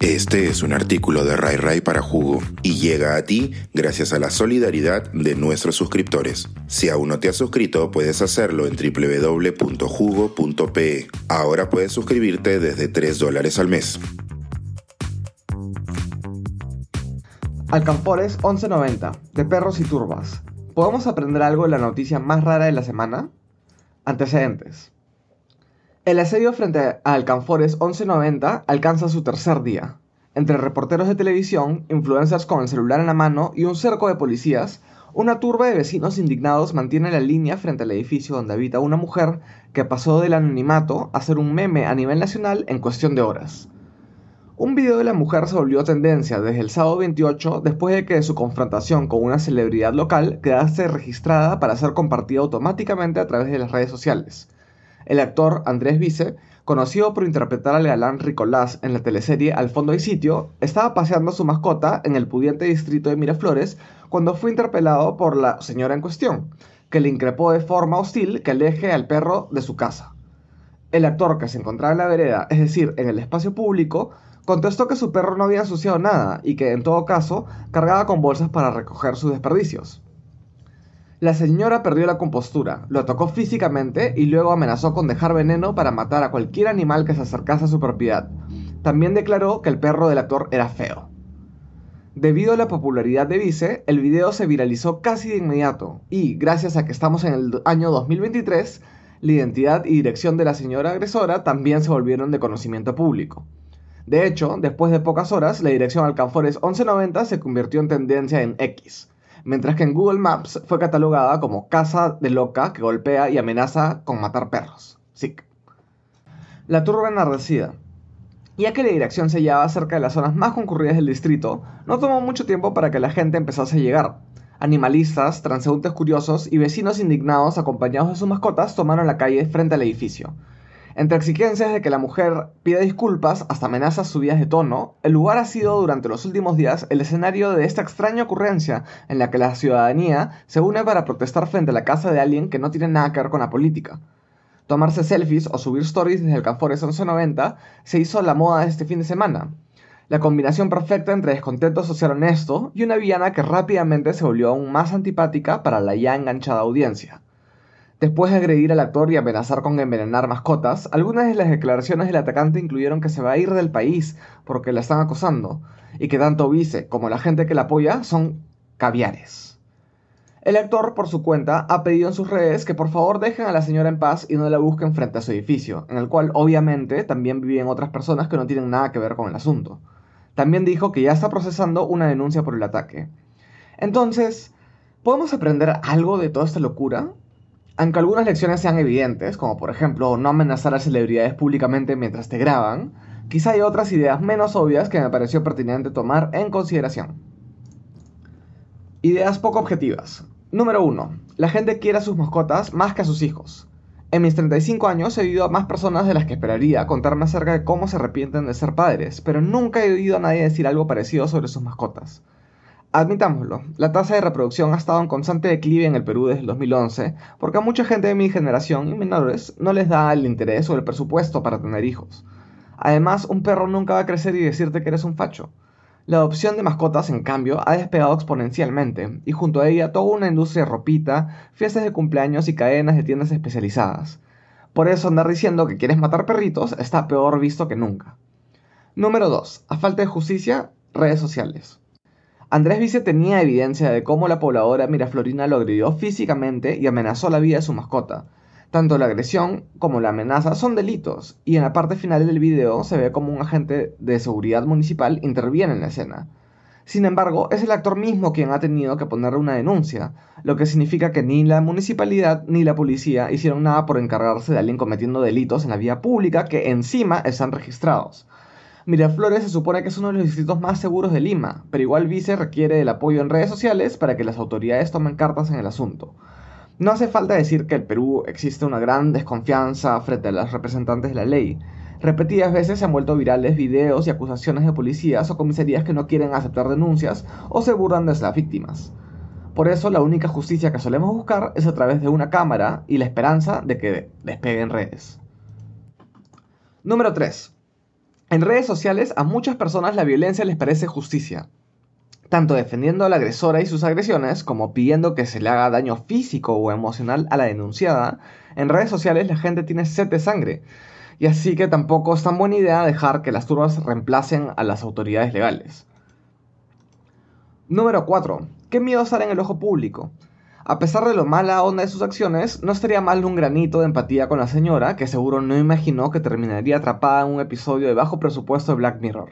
Este es un artículo de Rai Rai para Jugo y llega a ti gracias a la solidaridad de nuestros suscriptores. Si aún no te has suscrito, puedes hacerlo en www.jugo.pe. Ahora puedes suscribirte desde 3 dólares al mes. Alcanfores 1190, de perros y turbas. ¿Podemos aprender algo de la noticia más rara de la semana? Antecedentes. El asedio frente a Alcanfores 1190 alcanza su tercer día. Entre reporteros de televisión, influencers con el celular en la mano y un cerco de policías, una turba de vecinos indignados mantiene la línea frente al edificio donde habita una mujer que pasó del anonimato a ser un meme a nivel nacional en cuestión de horas. Un video de la mujer se volvió tendencia desde el sábado 28 después de que su confrontación con una celebridad local quedase registrada para ser compartida automáticamente a través de las redes sociales. El actor Andrés Vice, conocido por interpretar al galán Ricolás en la teleserie Al fondo hay sitio, estaba paseando a su mascota en el pudiente distrito de Miraflores cuando fue interpelado por la señora en cuestión, que le increpó de forma hostil que aleje al perro de su casa. El actor que se encontraba en la vereda, es decir, en el espacio público, contestó que su perro no había ensuciado nada y que, en todo caso, cargaba con bolsas para recoger sus desperdicios. La señora perdió la compostura, lo atacó físicamente y luego amenazó con dejar veneno para matar a cualquier animal que se acercase a su propiedad. También declaró que el perro del actor era feo. Debido a la popularidad de Vice, el video se viralizó casi de inmediato y, gracias a que estamos en el año 2023, la identidad y dirección de la señora agresora también se volvieron de conocimiento público. De hecho, después de pocas horas, la dirección Alcanfores 1190 se convirtió en tendencia en X, mientras que en Google Maps fue catalogada como casa de loca que golpea y amenaza con matar perros. Sí. La turba enardecida. Ya que la dirección se hallaba cerca de las zonas más concurridas del distrito, no tomó mucho tiempo para que la gente empezase a llegar. Animalistas, transeúntes curiosos y vecinos indignados acompañados de sus mascotas tomaron la calle frente al edificio. Entre exigencias de que la mujer pida disculpas hasta amenazas subidas de tono, el lugar ha sido durante los últimos días el escenario de esta extraña ocurrencia en la que la ciudadanía se une para protestar frente a la casa de alguien que no tiene nada que ver con la política. Tomarse selfies o subir stories desde el Canfores 1190 se hizo la moda de este fin de semana. La combinación perfecta entre descontento social honesto y una villana que rápidamente se volvió aún más antipática para la ya enganchada audiencia. Después de agredir al actor y amenazar con envenenar mascotas, algunas de las declaraciones del atacante incluyeron que se va a ir del país porque la están acosando, y que tanto Vice como la gente que la apoya son caviares. El actor, por su cuenta, ha pedido en sus redes que por favor dejen a la señora en paz y no la busquen frente a su edificio, en el cual obviamente también viven otras personas que no tienen nada que ver con el asunto. También dijo que ya está procesando una denuncia por el ataque. Entonces, ¿podemos aprender algo de toda esta locura? Aunque algunas lecciones sean evidentes, como por ejemplo no amenazar a celebridades públicamente mientras te graban, quizá hay otras ideas menos obvias que me pareció pertinente tomar en consideración. Ideas poco objetivas. Número 1. La gente quiere a sus mascotas más que a sus hijos. En mis 35 años he oído a más personas de las que esperaría contarme acerca de cómo se arrepienten de ser padres, pero nunca he oído a nadie decir algo parecido sobre sus mascotas. Admitámoslo, la tasa de reproducción ha estado en constante declive en el Perú desde el 2011, porque a mucha gente de mi generación y menores no les da el interés o el presupuesto para tener hijos. Además, un perro nunca va a crecer y decirte que eres un facho. La adopción de mascotas, en cambio, ha despegado exponencialmente, y junto a ella toda una industria de ropita, fiestas de cumpleaños y cadenas de tiendas especializadas. Por eso andar diciendo que quieres matar perritos está peor visto que nunca. Número 2. A falta de justicia, redes sociales. Andrés Vice tenía evidencia de cómo la pobladora miraflorina lo agredió físicamente y amenazó la vida de su mascota. Tanto la agresión como la amenaza son delitos, y en la parte final del video se ve como un agente de seguridad municipal interviene en la escena. Sin embargo, es el actor mismo quien ha tenido que poner una denuncia, lo que significa que ni la municipalidad ni la policía hicieron nada por encargarse de alguien cometiendo delitos en la vía pública que encima están registrados. Miraflores se supone que es uno de los distritos más seguros de Lima, pero igual Vice requiere el apoyo en redes sociales para que las autoridades tomen cartas en el asunto. No hace falta decir que en Perú existe una gran desconfianza frente a los representantes de la ley. Repetidas veces se han vuelto virales videos y acusaciones de policías o comisarías que no quieren aceptar denuncias o se burlan de las víctimas. Por eso la única justicia que solemos buscar es a través de una cámara y la esperanza de que despeguen redes. Número 3. En redes sociales a muchas personas la violencia les parece justicia, tanto defendiendo a la agresora y sus agresiones como pidiendo que se le haga daño físico o emocional a la denunciada, en redes sociales la gente tiene sed de sangre, y así que tampoco es tan buena idea dejar que las turbas reemplacen a las autoridades legales. Número 4. ¿Qué miedo estar en el ojo público? A pesar de lo mala onda de sus acciones, no estaría mal un granito de empatía con la señora, que seguro no imaginó que terminaría atrapada en un episodio de bajo presupuesto de Black Mirror.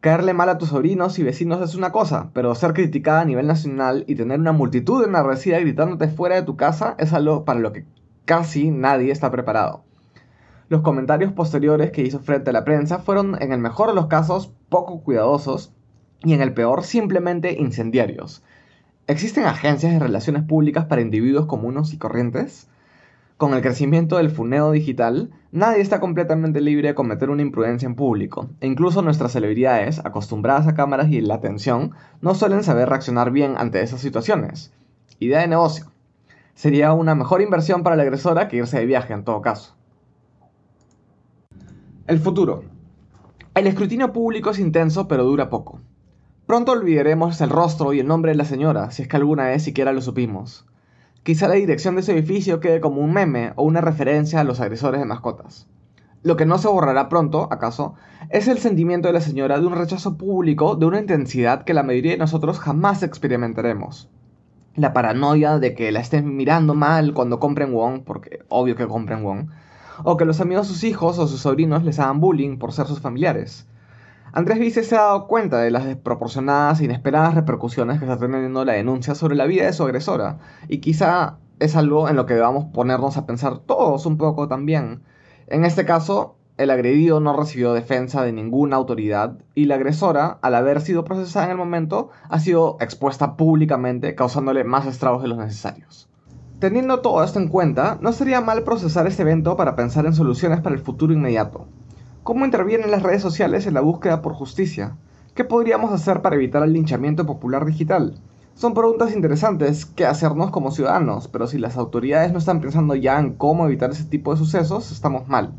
Caerle mal a tus sobrinos y vecinos es una cosa, pero ser criticada a nivel nacional y tener una multitud enardecida gritándote fuera de tu casa es algo para lo que casi nadie está preparado. Los comentarios posteriores que hizo frente a la prensa fueron, en el mejor de los casos, poco cuidadosos y en el peor simplemente incendiarios. ¿Existen agencias de relaciones públicas para individuos comunes y corrientes? Con el crecimiento del funeo digital, nadie está completamente libre de cometer una imprudencia en público, e incluso nuestras celebridades, acostumbradas a cámaras y la atención, no suelen saber reaccionar bien ante esas situaciones. Idea de negocio. Sería una mejor inversión para la agresora que irse de viaje en todo caso. El futuro. El escrutinio público es intenso pero dura poco. Pronto olvidaremos el rostro y el nombre de la señora, si es que alguna vez siquiera lo supimos. Quizá la dirección de ese edificio quede como un meme o una referencia a los agresores de mascotas. Lo que no se borrará pronto, acaso, es el sentimiento de la señora de un rechazo público de una intensidad que la mayoría de nosotros jamás experimentaremos. La paranoia de que la estén mirando mal cuando compren Wong, porque obvio que compren Wong, o que los amigos de sus hijos o sus sobrinos les hagan bullying por ser sus familiares. Andrés Vice se ha dado cuenta de las desproporcionadas e inesperadas repercusiones que está teniendo la denuncia sobre la vida de su agresora, y quizá es algo en lo que debamos ponernos a pensar todos un poco también. En este caso, el agredido no recibió defensa de ninguna autoridad y la agresora, al haber sido procesada en el momento, ha sido expuesta públicamente, causándole más estragos de los necesarios. Teniendo todo esto en cuenta, no sería mal procesar este evento para pensar en soluciones para el futuro inmediato. ¿Cómo intervienen las redes sociales en la búsqueda por justicia? ¿Qué podríamos hacer para evitar el linchamiento popular digital? Son preguntas interesantes que hacernos como ciudadanos, pero si las autoridades no están pensando ya en cómo evitar ese tipo de sucesos, estamos mal.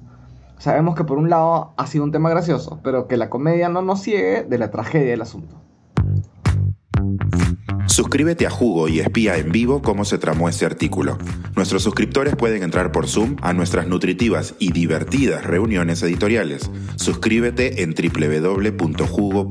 Sabemos que por un lado ha sido un tema gracioso, pero que la comedia no nos ciegue de la tragedia del asunto. Suscríbete a Jugo y espía en vivo cómo se tramó este artículo. Nuestros suscriptores pueden entrar por Zoom a nuestras nutritivas y divertidas reuniones editoriales. Suscríbete en www.jugo.pe.